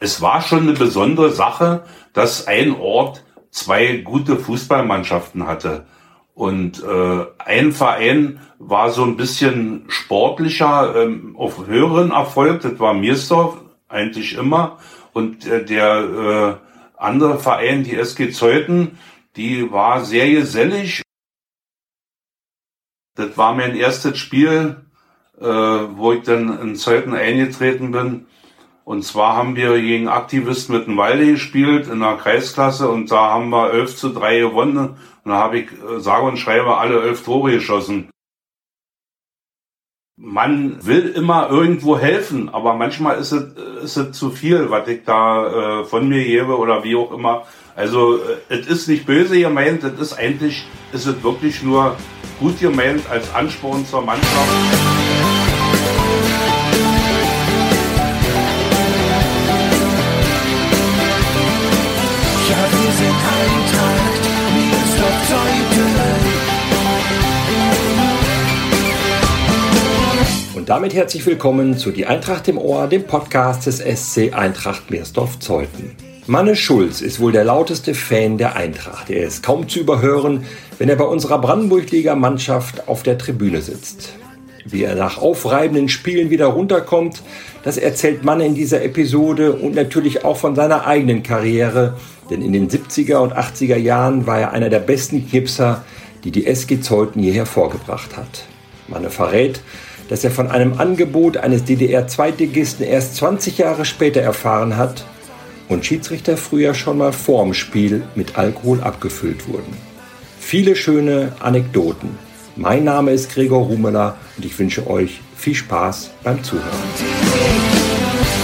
es war schon eine besondere Sache, dass ein Ort zwei gute Fußballmannschaften hatte. Und äh, ein Verein war so ein bisschen sportlicher, ähm, auf höheren Erfolg, das war Miersdorf eigentlich immer. Und äh, der äh, andere Verein, die SG Zeuthen, die war sehr gesellig. Das war mein erstes Spiel, äh, wo ich dann in Zeuthen eingetreten bin. Und zwar haben wir gegen Aktivisten mit dem Walde gespielt in der Kreisklasse und da haben wir 11 zu 3 gewonnen. Und da habe ich äh, sage und schreibe alle elf Tore geschossen. Man will immer irgendwo helfen, aber manchmal ist es, ist es zu viel, was ich da äh, von mir gebe oder wie auch immer. Also äh, es ist nicht böse gemeint, es ist eigentlich, ist es wirklich nur gut gemeint als Ansporn zur Mannschaft. Damit herzlich willkommen zu Die Eintracht im Ohr, dem Podcast des SC Eintracht Meersdorf-Zeuthen. Manne Schulz ist wohl der lauteste Fan der Eintracht. Er ist kaum zu überhören, wenn er bei unserer Brandenburg-Liga-Mannschaft auf der Tribüne sitzt. Wie er nach aufreibenden Spielen wieder runterkommt, das erzählt Manne in dieser Episode und natürlich auch von seiner eigenen Karriere, denn in den 70er und 80er Jahren war er einer der besten Knipser, die die SG Zeuthen je hervorgebracht hat. Manne verrät, dass er von einem Angebot eines DDR-Zweitligisten erst 20 Jahre später erfahren hat und Schiedsrichter früher schon mal vorm Spiel mit Alkohol abgefüllt wurden. Viele schöne Anekdoten. Mein Name ist Gregor Rumeler und ich wünsche euch viel Spaß beim Zuhören.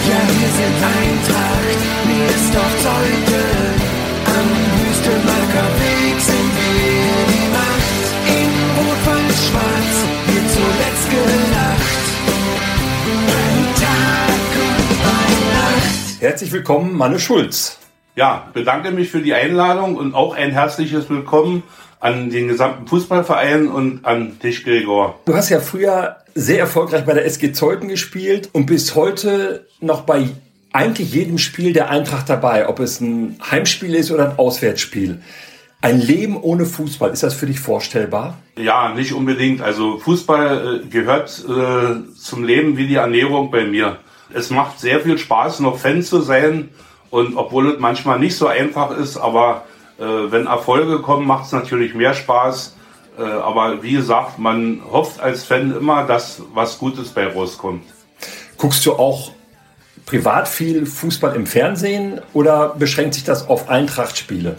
Ja, wir sind Eintracht, mir ist doch Herzlich willkommen, Manne Schulz. Ja, bedanke mich für die Einladung und auch ein herzliches Willkommen an den gesamten Fußballverein und an dich, Gregor. Du hast ja früher sehr erfolgreich bei der SG Zeuthen gespielt und bist heute noch bei eigentlich jedem Spiel der Eintracht dabei, ob es ein Heimspiel ist oder ein Auswärtsspiel. Ein Leben ohne Fußball, ist das für dich vorstellbar? Ja, nicht unbedingt. Also Fußball äh, gehört äh, zum Leben wie die Ernährung bei mir. Es macht sehr viel Spaß, noch Fan zu sein. Und obwohl es manchmal nicht so einfach ist, aber äh, wenn Erfolge kommen, macht es natürlich mehr Spaß. Äh, aber wie gesagt, man hofft als Fan immer, dass was Gutes bei rauskommt. Guckst du auch privat viel Fußball im Fernsehen oder beschränkt sich das auf Eintrachtspiele?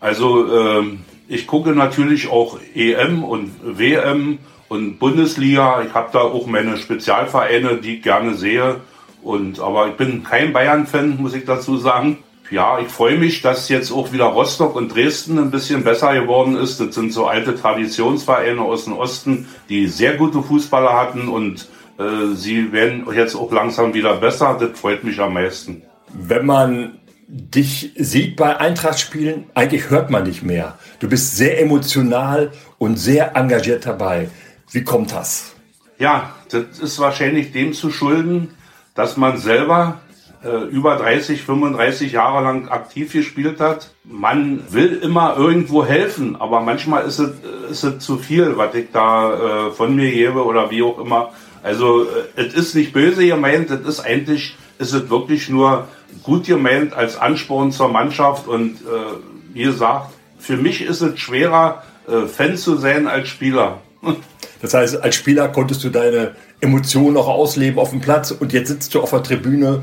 Also äh, ich gucke natürlich auch EM und WM und Bundesliga. Ich habe da auch meine Spezialvereine, die ich gerne sehe. Und, aber ich bin kein Bayern-Fan, muss ich dazu sagen. Ja, ich freue mich, dass jetzt auch wieder Rostock und Dresden ein bisschen besser geworden ist. Das sind so alte Traditionsvereine aus dem Osten, die sehr gute Fußballer hatten und äh, sie werden jetzt auch langsam wieder besser. Das freut mich am meisten. Wenn man dich sieht bei Eintracht-Spielen, eigentlich hört man dich mehr. Du bist sehr emotional und sehr engagiert dabei. Wie kommt das? Ja, das ist wahrscheinlich dem zu schulden, dass man selber äh, über 30, 35 Jahre lang aktiv gespielt hat. Man will immer irgendwo helfen, aber manchmal ist es, ist es zu viel, was ich da äh, von mir gebe oder wie auch immer. Also äh, es ist nicht böse gemeint, es ist eigentlich, ist es wirklich nur gut gemeint als Ansporn zur Mannschaft und äh, wie gesagt, für mich ist es schwerer, äh, Fan zu sein als Spieler. Das heißt, als Spieler konntest du deine Emotionen auch ausleben auf dem Platz und jetzt sitzt du auf der Tribüne,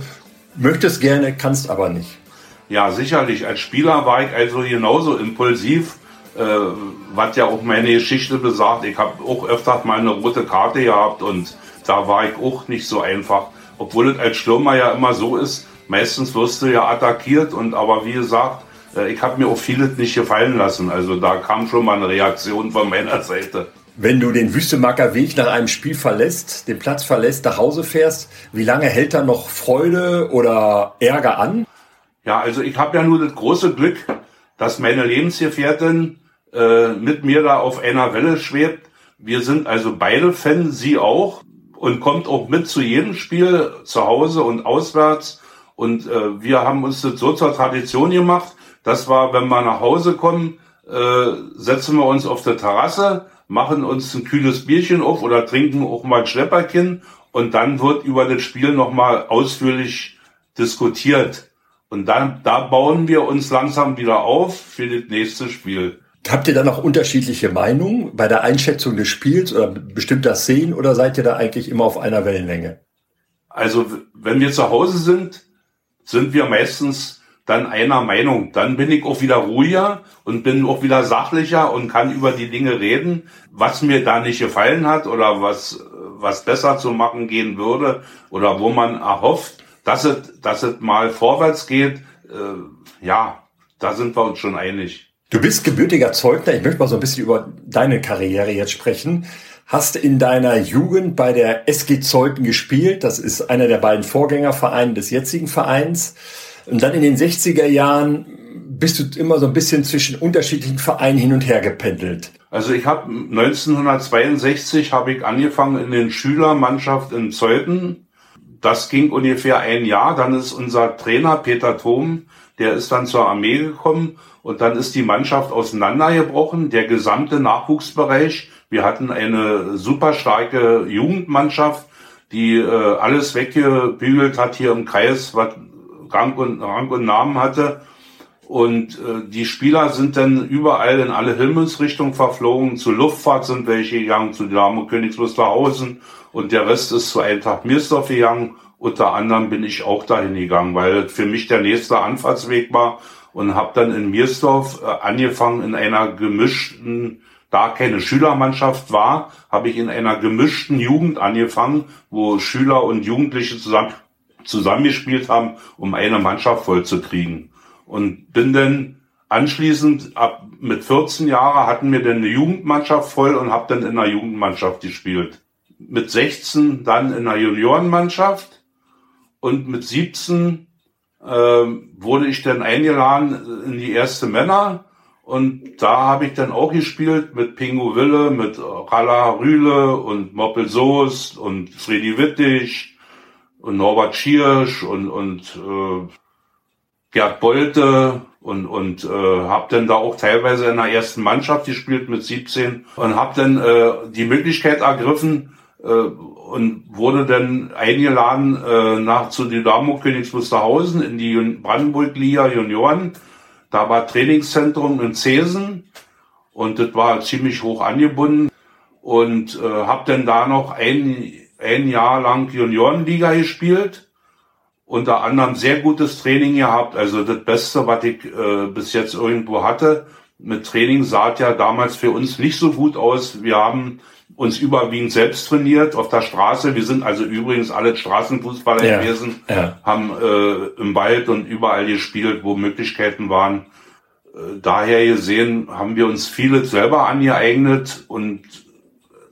möchtest gerne, kannst aber nicht. Ja, sicherlich. Als Spieler war ich also genauso impulsiv, äh, was ja auch meine Geschichte besagt. Ich habe auch öfter mal eine rote Karte gehabt und da war ich auch nicht so einfach. Obwohl es als Stürmer ja immer so ist, meistens wirst du ja attackiert und aber wie gesagt, äh, ich habe mir auch vieles nicht gefallen lassen. Also da kam schon mal eine Reaktion von meiner Seite. Wenn du den Wüstemacker Weg nach einem Spiel verlässt, den Platz verlässt, nach Hause fährst, wie lange hält da noch Freude oder Ärger an? Ja, also ich habe ja nur das große Glück, dass meine Lebensgefährtin äh, mit mir da auf einer Welle schwebt. Wir sind also beide Fans, sie auch und kommt auch mit zu jedem Spiel zu Hause und auswärts. Und äh, wir haben uns das so zur Tradition gemacht, dass wir, wenn wir nach Hause kommen, äh, setzen wir uns auf der Terrasse, machen uns ein kühles Bierchen auf oder trinken auch mal ein Schlepperchen und dann wird über das Spiel nochmal ausführlich diskutiert. Und dann, da bauen wir uns langsam wieder auf für das nächste Spiel. Habt ihr da noch unterschiedliche Meinungen bei der Einschätzung des Spiels oder bestimmter Szenen oder seid ihr da eigentlich immer auf einer Wellenlänge? Also, wenn wir zu Hause sind, sind wir meistens dann einer Meinung. Dann bin ich auch wieder ruhiger und bin auch wieder sachlicher und kann über die Dinge reden, was mir da nicht gefallen hat oder was, was besser zu machen gehen würde oder wo man erhofft, dass es, dass es mal vorwärts geht. Äh, ja, da sind wir uns schon einig. Du bist gebürtiger Zeugner. Ich möchte mal so ein bisschen über deine Karriere jetzt sprechen. Hast in deiner Jugend bei der SG Zeuthen gespielt. Das ist einer der beiden Vorgängervereine des jetzigen Vereins. Und dann in den 60er Jahren bist du immer so ein bisschen zwischen unterschiedlichen Vereinen hin und her gependelt. Also ich habe 1962 habe ich angefangen in den Schülermannschaft in Zeuthen. Das ging ungefähr ein Jahr. Dann ist unser Trainer Peter Thom, der ist dann zur Armee gekommen und dann ist die Mannschaft auseinandergebrochen. Der gesamte Nachwuchsbereich. Wir hatten eine super starke Jugendmannschaft, die äh, alles weggebügelt hat hier im Kreis, was Rang und, Rang und Namen hatte. Und äh, die Spieler sind dann überall in alle Himmelsrichtungen verflogen. Zur Luftfahrt sind welche gegangen, zu Dynamo Königs Wusterhausen und der Rest ist zu Eintracht Mirsdorf gegangen. Unter anderem bin ich auch dahin gegangen, weil für mich der nächste Anfahrtsweg war und habe dann in Mirsdorf äh, angefangen in einer gemischten, da keine Schülermannschaft war, habe ich in einer gemischten Jugend angefangen, wo Schüler und Jugendliche zusammen zusammengespielt haben, um eine Mannschaft vollzukriegen. Und bin dann anschließend, ab mit 14 Jahren hatten wir dann eine Jugendmannschaft voll und habe dann in der Jugendmannschaft gespielt. Mit 16 dann in der Juniorenmannschaft und mit 17 äh, wurde ich dann eingeladen in die erste Männer und da habe ich dann auch gespielt mit Pingu Wille, mit Ralla Rühle und Moppel Soest und Freddy Wittig und Norbert Schiersch und, und äh, Gerd Bolte und, und äh, habe dann da auch teilweise in der ersten Mannschaft gespielt mit 17 und habe dann äh, die Möglichkeit ergriffen äh, und wurde dann eingeladen äh, nach zu Dynamo Königs Wusterhausen in die Brandenburg-Liga Junioren. Da war Trainingszentrum in Zesen und das war ziemlich hoch angebunden und äh, habe dann da noch ein ein Jahr lang Juniorenliga gespielt, unter anderem sehr gutes Training gehabt, also das Beste, was ich äh, bis jetzt irgendwo hatte. Mit Training sah es ja damals für uns nicht so gut aus. Wir haben uns überwiegend selbst trainiert auf der Straße. Wir sind also übrigens alle Straßenfußballer ja, gewesen, ja. haben äh, im Wald und überall gespielt, wo Möglichkeiten waren. Äh, daher gesehen haben wir uns vieles selber angeeignet und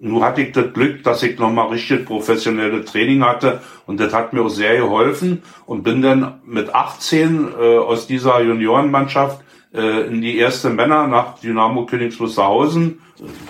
nun hatte ich das Glück, dass ich nochmal richtig professionelle Training hatte und das hat mir auch sehr geholfen und bin dann mit 18 äh, aus dieser Juniorenmannschaft äh, in die erste Männer nach Dynamo Königs Wusterhausen.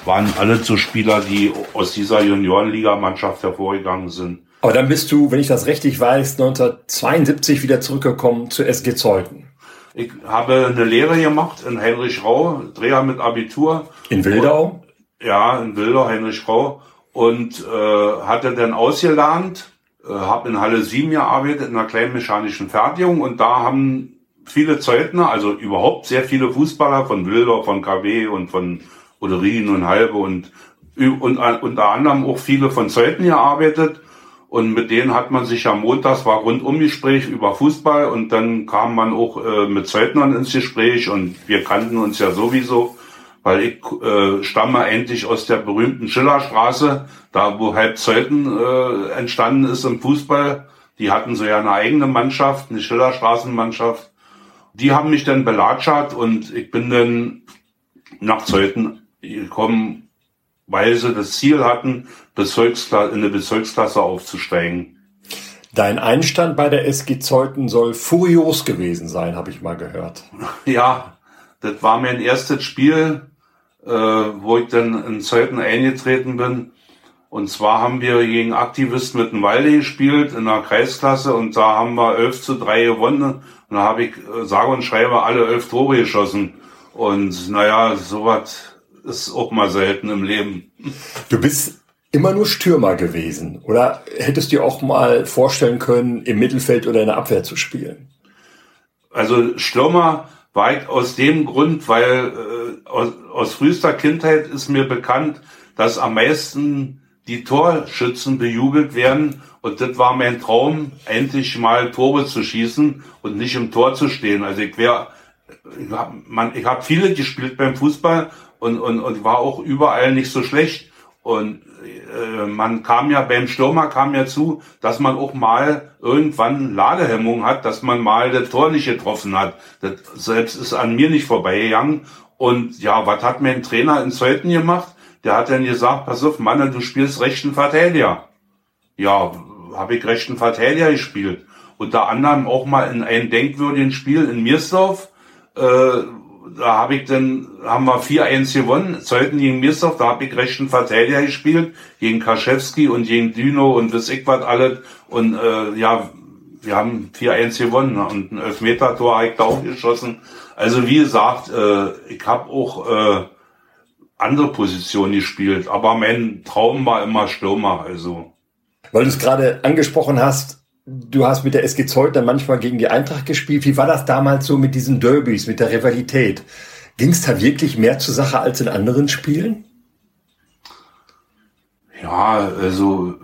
Waren alle so Spieler, die aus dieser Juniorenligamannschaft hervorgegangen sind. Aber dann bist du, wenn ich das richtig weiß, 1972 wieder zurückgekommen zu SG Zeuthen. Ich habe eine Lehre gemacht in Heinrich Rau, Dreher mit Abitur. In Wildau? Ja, in Wilder, Heinrich Frau. Und äh, hatte dann ausgelernt, äh, habe in Halle 7 gearbeitet, in einer kleinen mechanischen Fertigung. Und da haben viele Zeutner, also überhaupt sehr viele Fußballer von Wilder, von KW und von Oderin und Halbe und, und unter anderem auch viele von Zeuthen gearbeitet. Und mit denen hat man sich ja montags war Rundumgespräch über Fußball und dann kam man auch äh, mit Zeutnern ins Gespräch und wir kannten uns ja sowieso weil ich äh, stamme endlich aus der berühmten Schillerstraße, da wo Halbzeiten äh, entstanden ist im Fußball. Die hatten so ja eine eigene Mannschaft, eine Schillerstraßenmannschaft. Die haben mich dann belatschert und ich bin dann nach Zeuthen gekommen, weil sie das Ziel hatten, Bezirksklasse, in eine Bezirksklasse aufzusteigen. Dein Einstand bei der SG Zeuthen soll furios gewesen sein, habe ich mal gehört. Ja, das war mein erstes Spiel äh, wo ich dann in Zeiten eingetreten bin. Und zwar haben wir gegen Aktivisten Mittenwalde gespielt in der Kreisklasse und da haben wir 11 zu 3 gewonnen. Und da habe ich äh, sage und schreibe alle elf Tore geschossen. Und naja, sowas ist auch mal selten im Leben. Du bist immer nur Stürmer gewesen. Oder hättest du dir auch mal vorstellen können, im Mittelfeld oder in der Abwehr zu spielen? Also Stürmer ich aus dem Grund, weil äh, aus, aus frühester Kindheit ist mir bekannt, dass am meisten die Torschützen bejubelt werden. Und das war mein Traum, endlich mal Tore zu schießen und nicht im Tor zu stehen. Also ich wäre, ich habe hab viele gespielt beim Fußball und, und, und war auch überall nicht so schlecht. Und man kam ja beim Stürmer kam ja zu, dass man auch mal irgendwann Ladehemmung hat, dass man mal das Tor nicht getroffen hat. Das selbst ist an mir nicht vorbeigegangen. Und ja, was hat mein Trainer in Zeuthen gemacht? Der hat dann gesagt, pass auf, Mann, du spielst rechten Verteidiger. Ja, habe ich rechten Verteidiger gespielt. Unter anderem auch mal in einem denkwürdigen Spiel in Miersdorf. Äh, da habe ich dann, haben wir 4-1 gewonnen, Zeuthen gegen Mirsdorf, da habe ich rechten Verteidiger gespielt, gegen Kaschewski und gegen Dino und bis ich was alles. Und äh, ja, wir haben 4-1 gewonnen und ein Elfmeter-Tor habe ich da auch geschossen. Also wie gesagt, äh, ich habe auch äh, andere Positionen gespielt, aber mein Traum war immer Stürmer. Also. Weil du es gerade angesprochen hast, du hast mit der SG Zeut dann manchmal gegen die Eintracht gespielt. Wie war das damals so mit diesen Derbys, mit der Rivalität? Ging es da wirklich mehr zur Sache als in anderen Spielen? Ja, also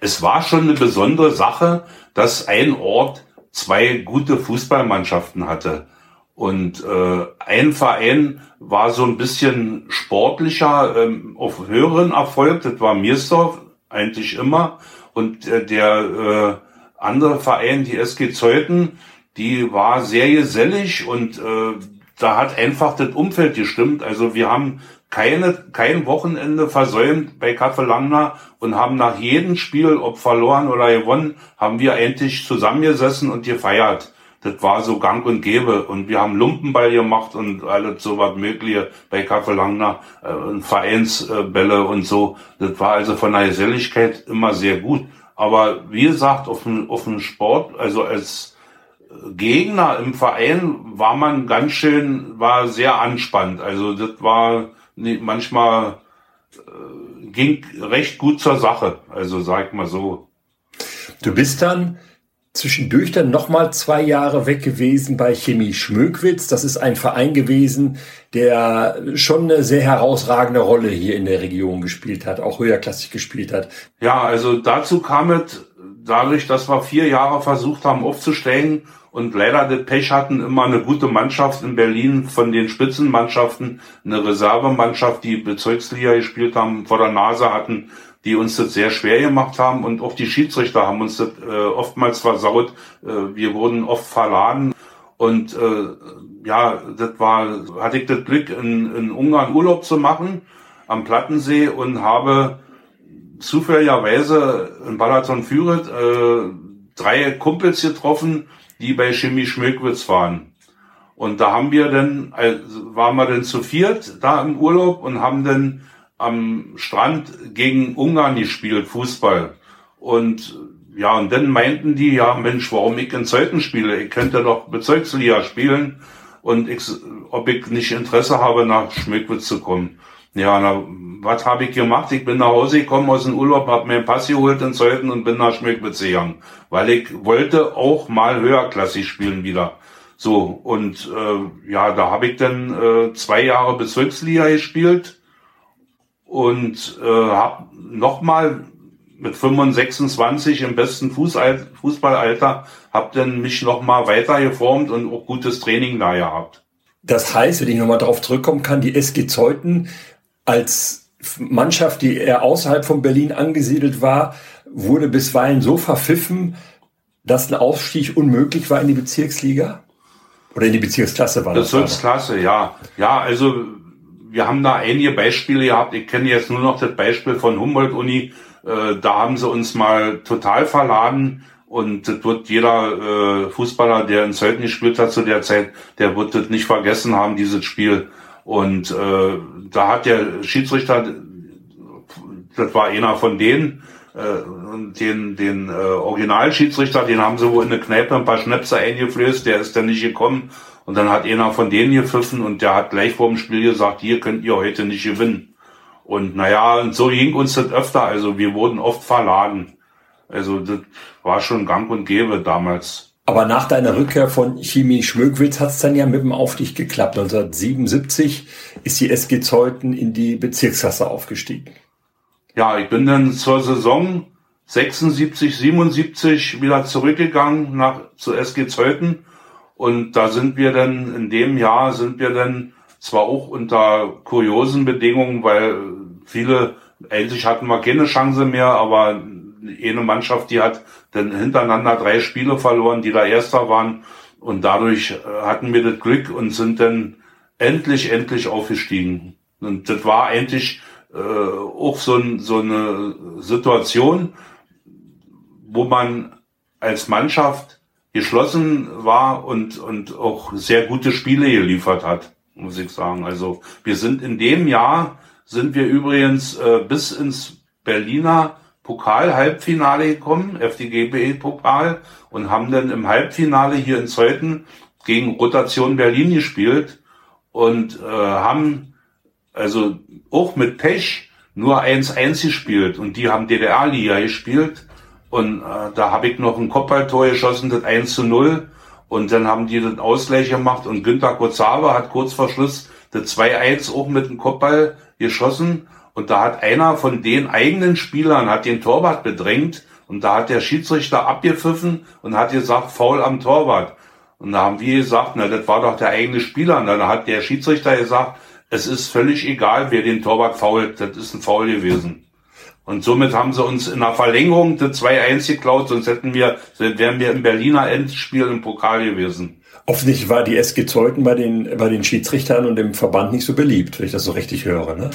es war schon eine besondere Sache, dass ein Ort zwei gute Fußballmannschaften hatte. Und äh, ein Verein war so ein bisschen sportlicher, ähm, auf höheren Erfolg, das war Mirsdorf, eigentlich immer. Und äh, der äh, andere Verein, die SG Zeuthen, die war sehr gesellig und äh, da hat einfach das Umfeld gestimmt. Also wir haben keine, kein Wochenende versäumt bei Kaffee Langner und haben nach jedem Spiel, ob verloren oder gewonnen, haben wir endlich zusammengesessen und gefeiert. Das war so gang und gäbe. Und wir haben Lumpenball gemacht und alles so was Mögliche bei Kaffee Langner, äh, Vereinsbälle und so. Das war also von der Geselligkeit immer sehr gut. Aber wie gesagt, auf dem, auf dem Sport, also als Gegner im Verein war man ganz schön, war sehr anspannt. Also das war manchmal äh, ging recht gut zur Sache. Also sag mal so. Du bist dann zwischendurch dann nochmal zwei Jahre weg gewesen bei Chemie Schmöckwitz. Das ist ein Verein gewesen, der schon eine sehr herausragende Rolle hier in der Region gespielt hat, auch höherklassig gespielt hat. Ja, also dazu kam es dadurch, dass wir vier Jahre versucht haben aufzusteigen und leider das Pech hatten, immer eine gute Mannschaft in Berlin von den Spitzenmannschaften, eine Reservemannschaft, die Bezirksliga gespielt haben, vor der Nase hatten, die uns das sehr schwer gemacht haben und auch die Schiedsrichter haben uns das äh, oftmals versaut. Äh, wir wurden oft verladen und äh, ja, das war, hatte ich das Glück, in, in Ungarn Urlaub zu machen am Plattensee und habe zufälligerweise in Balaton Führet äh, drei Kumpels getroffen, die bei Chemie Schmöckwitz waren. Und da haben wir dann, also waren wir dann zu viert da im Urlaub und haben dann am Strand gegen Ungarn gespielt, Fußball. Und ja, und dann meinten die, ja, Mensch, warum ich in Zeiten spiele? Ich könnte doch Bezirksliga spielen und ich, ob ich nicht Interesse habe, nach Schmückwitz zu kommen. Ja, na, was habe ich gemacht? Ich bin nach Hause gekommen aus dem Urlaub, habe mir einen Pass geholt in Zeiten und bin nach Schmückwitz gegangen, weil ich wollte auch mal höherklassig spielen wieder. So, und äh, ja, da habe ich dann äh, zwei Jahre Bezirksliga gespielt und äh, habe nochmal mit 25, 26 im besten Fußballalter, habe dann mich nochmal weiter geformt und auch gutes Training da gehabt. Das heißt, wenn ich nochmal darauf zurückkommen kann, die SG Zeuthen als Mannschaft, die eher außerhalb von Berlin angesiedelt war, wurde bisweilen so verpfiffen, dass ein Aufstieg unmöglich war in die Bezirksliga? Oder in die Bezirksklasse war das? Bezirksklasse, ja. Ja, also wir haben da einige Beispiele gehabt. Ich kenne jetzt nur noch das Beispiel von Humboldt-Uni. Äh, da haben sie uns mal total verladen. Und das wird jeder äh, Fußballer, der in Zeuthen gespielt hat zu der Zeit, der wird das nicht vergessen haben, dieses Spiel. Und äh, da hat der Schiedsrichter das war einer von denen, äh, den, den äh, Originalschiedsrichter, den haben sie wohl in eine Kneipe ein paar Schnäpse eingeflößt, der ist dann nicht gekommen. Und dann hat einer von denen gepfiffen und der hat gleich vor dem Spiel gesagt, hier könnt ihr heute nicht gewinnen. Und naja, und so ging uns das öfter, also wir wurden oft verladen. Also das war schon gang und gäbe damals. Aber nach deiner Rückkehr von Chemie Schmögwitz hat es dann ja mit dem Aufstieg geklappt. 1977 ist die SG Zeuthen in die Bezirksklasse aufgestiegen. Ja, ich bin dann zur Saison 76, 77 wieder zurückgegangen nach zur SG Zeuthen. Und da sind wir dann, in dem Jahr sind wir dann zwar auch unter kuriosen Bedingungen, weil viele, eigentlich hatten wir keine Chance mehr, aber eine Mannschaft, die hat dann hintereinander drei Spiele verloren, die da Erster waren. Und dadurch äh, hatten wir das Glück und sind dann endlich, endlich aufgestiegen. Und das war eigentlich äh, auch so, ein, so eine Situation, wo man als Mannschaft geschlossen war und, und auch sehr gute Spiele geliefert hat, muss ich sagen. Also wir sind in dem Jahr, sind wir übrigens äh, bis ins Berliner Pokal-Halbfinale gekommen, FDGB-Pokal, und haben dann im Halbfinale hier in Zeuthen gegen Rotation Berlin gespielt und äh, haben also auch mit Pech nur 1-1 gespielt und die haben DDR-Liga gespielt und äh, da habe ich noch ein Kopfballtor geschossen, das 1 zu 0 und dann haben die den Ausgleich gemacht und Günter Kozawa hat kurz vor Schluss das 2-1 auch mit dem Kopfball geschossen und da hat einer von den eigenen Spielern hat den Torwart bedrängt und da hat der Schiedsrichter abgepfiffen und hat gesagt, faul am Torwart. Und da haben wir gesagt, na, das war doch der eigene Spieler. Und dann hat der Schiedsrichter gesagt, es ist völlig egal, wer den Torwart fault, das ist ein Foul gewesen. Und somit haben sie uns in der Verlängerung das 2-1 geklaut, sonst hätten wir, wären wir im Berliner Endspiel im Pokal gewesen. Offensichtlich war die SG Zeuthen bei den, bei den Schiedsrichtern und dem Verband nicht so beliebt, wenn ich das so richtig höre, ne?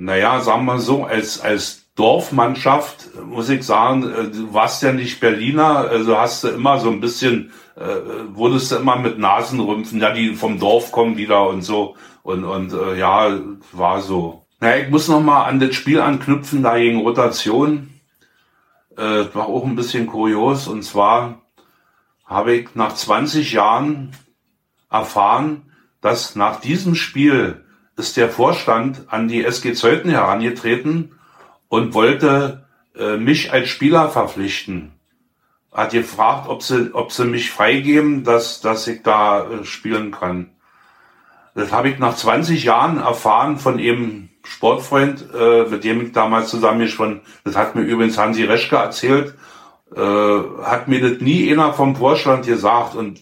naja, sagen wir so, als, als Dorfmannschaft muss ich sagen, äh, du warst ja nicht Berliner, also hast du immer so ein bisschen, äh, wurdest du immer mit Nasenrümpfen, ja, die vom Dorf kommen wieder und so. Und, und äh, ja, war so. Naja, ich muss noch mal an das Spiel anknüpfen, da gegen Rotation. Äh, war auch ein bisschen kurios. Und zwar habe ich nach 20 Jahren erfahren, dass nach diesem Spiel ist der Vorstand an die SG Zeuthen herangetreten und wollte äh, mich als Spieler verpflichten. Hat gefragt, ob sie, ob sie mich freigeben, dass, dass ich da äh, spielen kann. Das habe ich nach 20 Jahren erfahren von eben Sportfreund, äh, mit dem ich damals zusammen schon, das hat mir übrigens Hansi Reschke erzählt, äh, hat mir das nie einer vom Vorstand gesagt und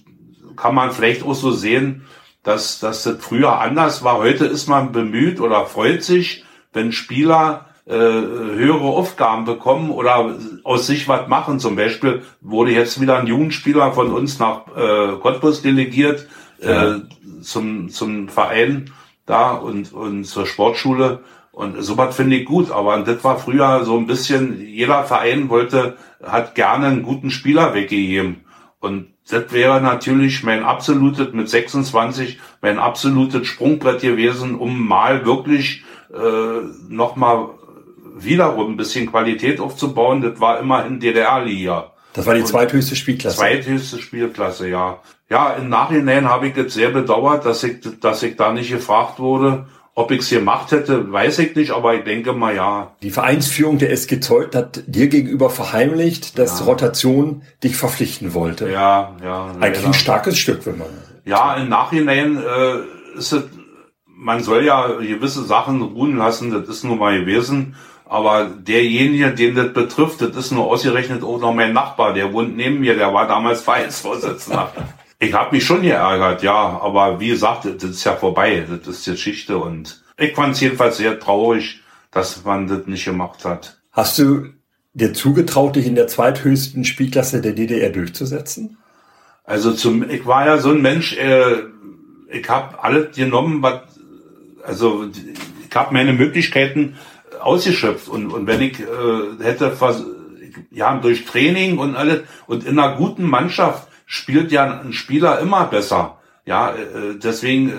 kann man vielleicht auch so sehen, dass, dass das früher anders war. Heute ist man bemüht oder freut sich, wenn Spieler äh, höhere Aufgaben bekommen oder aus sich was machen. Zum Beispiel wurde jetzt wieder ein Jugendspieler von uns nach äh, Cottbus delegiert ja. äh, zum, zum Verein da und, und zur Sportschule. Und sowas finde ich gut, aber das war früher so ein bisschen, jeder Verein wollte, hat gerne einen guten Spieler weggegeben. Und das wäre natürlich mein absolutes, mit 26, mein absolutes Sprungbrett gewesen, um mal wirklich äh, nochmal wiederum ein bisschen Qualität aufzubauen. Das war immerhin DDR-Liga. Das war die zweithöchste Spielklasse. Zweithöchste Spielklasse, ja. Ja, im Nachhinein habe ich jetzt sehr bedauert, dass ich, dass ich da nicht gefragt wurde, ob ich es gemacht hätte, weiß ich nicht, aber ich denke mal ja. Die Vereinsführung der SG Zeut hat dir gegenüber verheimlicht, dass ja. Rotation dich verpflichten wollte. Ja, ja. Eigentlich ein starkes Stück, wenn man. Ja, im Nachhinein äh, ist es, man soll ja gewisse Sachen ruhen lassen, das ist nun mal gewesen. Aber derjenige, den das betrifft, das ist nur ausgerechnet auch noch mein Nachbar, der wohnt neben mir, der war damals Vereinsvorsitzender. Ich habe mich schon geärgert, ja, aber wie gesagt, das ist ja vorbei, das ist Geschichte und ich fand es jedenfalls sehr traurig, dass man das nicht gemacht hat. Hast du dir zugetraut, dich in der zweithöchsten Spielklasse der DDR durchzusetzen? Also zum, ich war ja so ein Mensch, äh, ich habe alles genommen, was, also ich habe meine Möglichkeiten ausgeschöpft und, und wenn ich äh, hätte, ja, durch Training und alles und in einer guten Mannschaft spielt ja ein Spieler immer besser. Ja, äh, deswegen äh,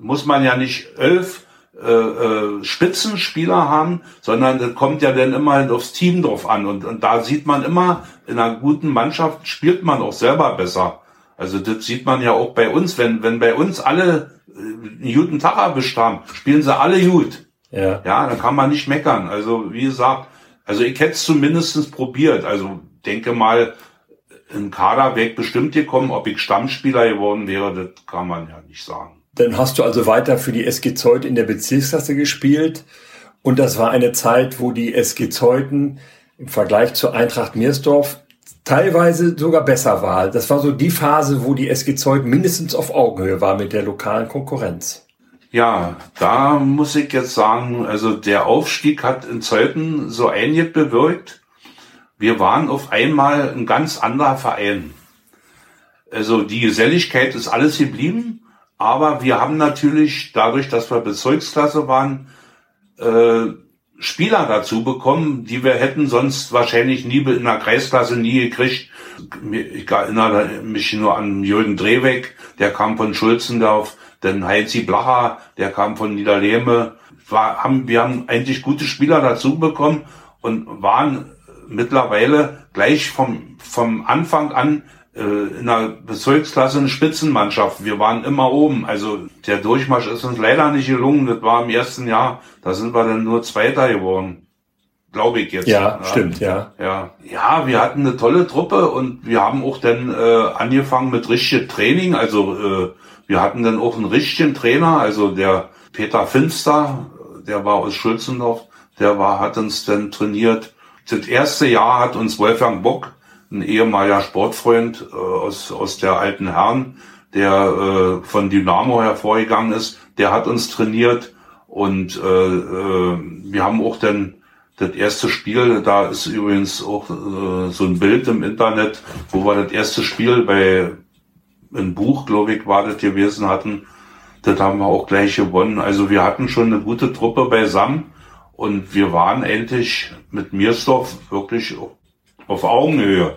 muss man ja nicht elf äh, äh, Spitzenspieler haben, sondern das kommt ja dann immer aufs Team drauf an. Und, und da sieht man immer, in einer guten Mannschaft spielt man auch selber besser. Also das sieht man ja auch bei uns, wenn, wenn bei uns alle äh, einen guten Tag erwischt haben, spielen sie alle gut. Ja. ja, dann kann man nicht meckern. Also wie gesagt, also ich hätte es zumindest probiert. Also denke mal, im Kader wäre bestimmt gekommen, ob ich Stammspieler geworden wäre, das kann man ja nicht sagen. Dann hast du also weiter für die SG Zeut in der Bezirksklasse gespielt. Und das war eine Zeit, wo die SG Zeuthen im Vergleich zur Eintracht Meersdorf teilweise sogar besser war. Das war so die Phase, wo die SG Zeuthen mindestens auf Augenhöhe war mit der lokalen Konkurrenz. Ja, da muss ich jetzt sagen, also der Aufstieg hat in Zeuthen so einiges bewirkt. Wir waren auf einmal ein ganz anderer Verein. Also die Geselligkeit ist alles geblieben, aber wir haben natürlich dadurch, dass wir Bezirksklasse waren, äh, Spieler dazu bekommen, die wir hätten sonst wahrscheinlich nie in der Kreisklasse nie gekriegt. Ich erinnere mich nur an Jürgen Drehweg, der kam von Schulzendorf, dann Heinzi Blacher, der kam von Niederlehme. War, haben, wir haben eigentlich gute Spieler dazu bekommen und waren mittlerweile gleich vom, vom Anfang an äh, in der Bezirksklasse eine Spitzenmannschaft. Wir waren immer oben. Also der Durchmarsch ist uns leider nicht gelungen. Das war im ersten Jahr. Da sind wir dann nur Zweiter geworden. Glaube ich jetzt. Ja, ja, stimmt, ja. Ja. Ja, wir hatten eine tolle Truppe und wir haben auch dann äh, angefangen mit richtigem Training. Also äh, wir hatten dann auch einen richtigen Trainer, also der Peter Finster, der war aus Schulzendorf, der war, hat uns dann trainiert. Das erste Jahr hat uns Wolfgang Bock ein ehemaliger Sportfreund äh, aus, aus der alten Herren, der äh, von Dynamo hervorgegangen ist, der hat uns trainiert und äh, äh, wir haben auch dann das erste Spiel, da ist übrigens auch äh, so ein Bild im Internet, wo wir das erste Spiel bei ein Buch, glaube ich, war das gewesen hatten. Das haben wir auch gleich gewonnen. Also wir hatten schon eine gute Truppe beisammen und wir waren endlich mit Mirsdorf wirklich auf Augenhöhe.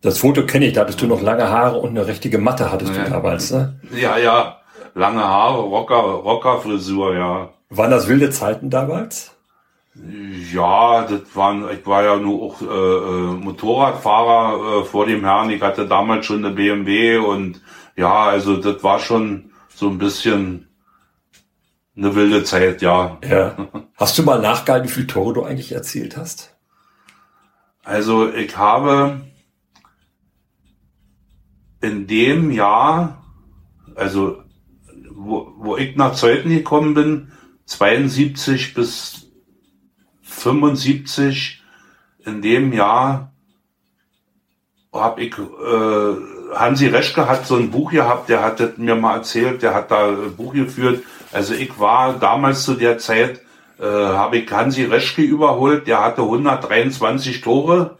Das Foto kenne ich, da hattest du noch lange Haare und eine richtige Matte hattest ja. du damals, ne? Ja, ja. Lange Haare, Rocker, Rockerfrisur, ja. Waren das wilde Zeiten damals? Ja, das waren, ich war ja nur auch äh, äh, Motorradfahrer äh, vor dem Herrn. Ich hatte damals schon eine BMW und ja, also das war schon so ein bisschen eine wilde Zeit, ja. Ja. Hast du mal nachgehalten, wie viele Tore du eigentlich erzielt hast? Also ich habe in dem Jahr, also wo, wo ich nach Zeuthen gekommen bin, 72 bis 75, in dem Jahr habe ich, äh, Hansi Reschke hat so ein Buch gehabt, der hat das mir mal erzählt, der hat da ein Buch geführt. Also ich war damals zu der Zeit, äh, habe ich Hansi Reschke überholt, der hatte 123 Tore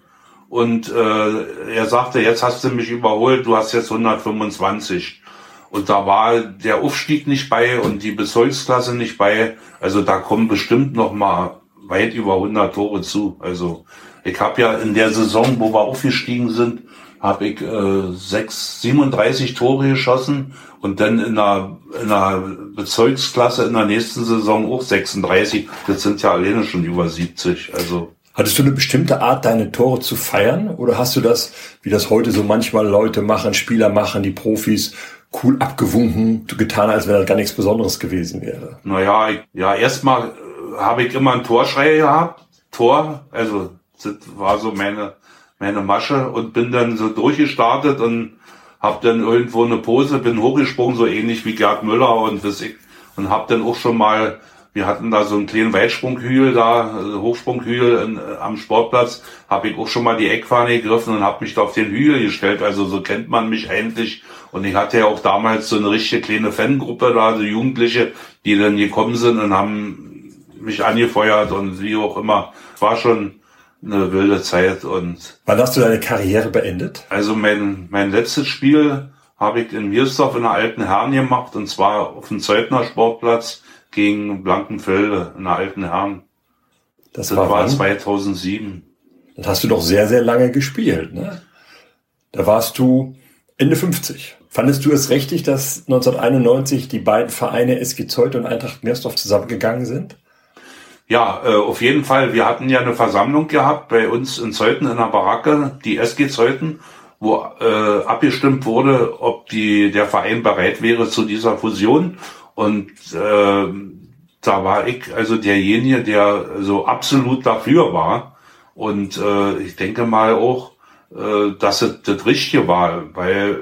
und äh, er sagte, jetzt hast du mich überholt, du hast jetzt 125. Und da war der Aufstieg nicht bei und die Bezirksklasse nicht bei. Also da kommen bestimmt noch mal weit über 100 Tore zu. Also ich habe ja in der Saison, wo wir aufgestiegen sind, habe ich äh, 6, 37 Tore geschossen und dann in der, in der Bezirksklasse in der nächsten Saison auch 36. Das sind ja alleine schon über 70. Also Hattest du eine bestimmte Art, deine Tore zu feiern? Oder hast du das, wie das heute so manchmal Leute machen, Spieler machen, die Profis, cool abgewunken, getan, als wenn das gar nichts Besonderes gewesen wäre? Naja, ja, erstmal habe ich immer ein Torschrei gehabt. Tor, also das war so meine, meine Masche und bin dann so durchgestartet und hab dann irgendwo eine Pose, bin hochgesprungen, so ähnlich wie Gerd Müller und ich, und hab dann auch schon mal wir hatten da so einen kleinen Weitsprunghügel da, also Hochsprunghügel in, äh, am Sportplatz, habe ich auch schon mal die Eckfahne gegriffen und habe mich da auf den Hügel gestellt. Also so kennt man mich eigentlich. Und ich hatte ja auch damals so eine richtige kleine Fangruppe da, so Jugendliche, die dann gekommen sind und haben mich angefeuert und wie auch immer. War schon eine wilde Zeit und. Wann hast du deine Karriere beendet? Also mein, mein letztes Spiel habe ich in Mirsdorf in der alten Herren gemacht und zwar auf dem Zeutner Sportplatz gegen Blankenfelde in der alten Herren. Das, das war, war 2007. Dann hast du doch sehr, sehr lange gespielt, ne? Da warst du Ende 50. Fandest du es richtig, dass 1991 die beiden Vereine SG Zeut und Eintracht Meersdorf zusammengegangen sind? Ja, äh, auf jeden Fall. Wir hatten ja eine Versammlung gehabt bei uns in Zeuthen in der Baracke, die SG Zeuthen, wo äh, abgestimmt wurde, ob die, der Verein bereit wäre zu dieser Fusion. Und äh, da war ich also derjenige, der so absolut dafür war. Und äh, ich denke mal auch, äh, dass es das Richtige war, weil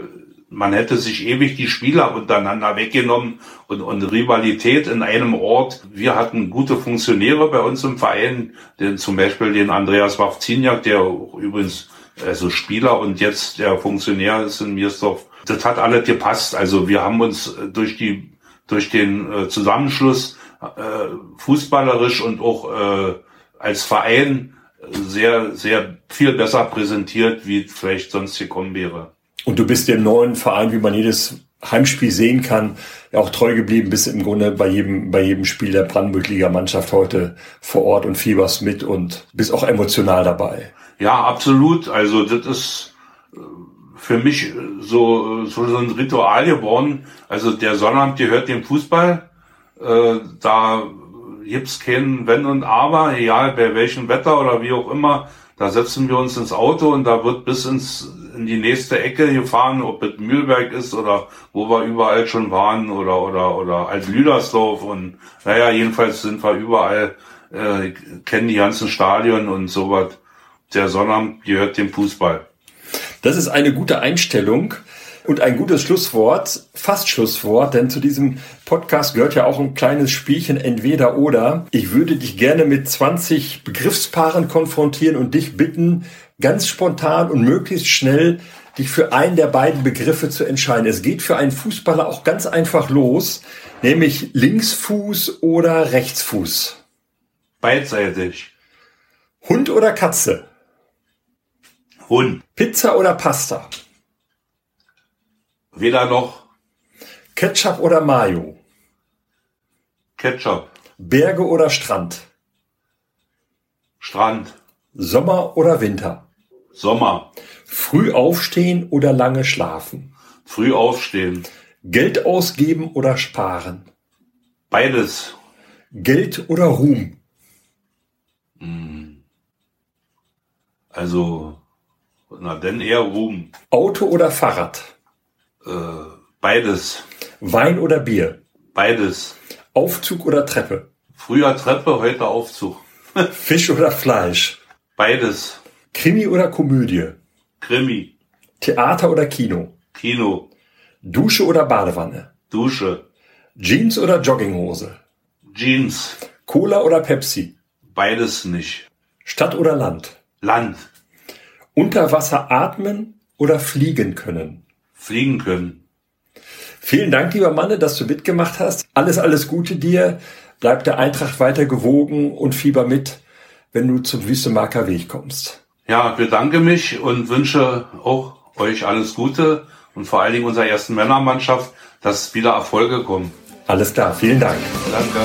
man hätte sich ewig die Spieler untereinander weggenommen und, und Rivalität in einem Ort. Wir hatten gute Funktionäre bei uns im Verein, den, zum Beispiel den Andreas Wawziniak, der übrigens also Spieler und jetzt der Funktionär ist in Miersdorf. Das hat alles gepasst. Also wir haben uns durch die durch den äh, Zusammenschluss äh, fußballerisch und auch äh, als Verein sehr, sehr viel besser präsentiert, wie vielleicht sonst gekommen wäre. Und du bist dem neuen Verein, wie man jedes Heimspiel sehen kann, ja auch treu geblieben, bist im Grunde bei jedem, bei jedem Spiel der Brandenburg-Liga-Mannschaft heute vor Ort und fieberst mit und bist auch emotional dabei. Ja, absolut. Also das ist äh, für mich so, so ein Ritual geworden. Also der Sonnabend gehört dem Fußball. Äh, da gibt's kein Wenn und Aber, egal bei welchem Wetter oder wie auch immer. Da setzen wir uns ins Auto und da wird bis ins in die nächste Ecke gefahren, ob es Mühlberg ist oder wo wir überall schon waren oder oder oder Alt-Lüdersdorf und naja, jedenfalls sind wir überall, äh, kennen die ganzen Stadien und sowas. Der Sonnabend gehört dem Fußball. Das ist eine gute Einstellung. Und ein gutes Schlusswort, fast Schlusswort, denn zu diesem Podcast gehört ja auch ein kleines Spielchen entweder oder. Ich würde dich gerne mit 20 Begriffspaaren konfrontieren und dich bitten, ganz spontan und möglichst schnell dich für einen der beiden Begriffe zu entscheiden. Es geht für einen Fußballer auch ganz einfach los, nämlich Linksfuß oder Rechtsfuß. Beidseitig. Hund oder Katze? Hund. Pizza oder Pasta? Weder noch. Ketchup oder Mayo? Ketchup. Berge oder Strand? Strand. Sommer oder Winter? Sommer. Früh aufstehen oder lange schlafen? Früh aufstehen. Geld ausgeben oder sparen? Beides. Geld oder Ruhm? Also, na denn eher Ruhm. Auto oder Fahrrad? Äh, beides. Wein oder Bier? Beides. Aufzug oder Treppe? Früher Treppe, heute Aufzug. Fisch oder Fleisch? Beides. Krimi oder Komödie? Krimi. Theater oder Kino? Kino. Dusche oder Badewanne? Dusche. Jeans oder Jogginghose? Jeans. Cola oder Pepsi? Beides nicht. Stadt oder Land? Land. Unter Wasser atmen oder fliegen können? Fliegen können. Vielen Dank, lieber Manne, dass du mitgemacht hast. Alles, alles Gute dir. Bleib der Eintracht weiter gewogen und fieber mit, wenn du zum Wüstemarker Weg kommst. Ja, bedanke mich und wünsche auch euch alles Gute und vor allen Dingen unserer ersten Männermannschaft, dass wieder Erfolge kommen. Alles klar, vielen Dank. Danke.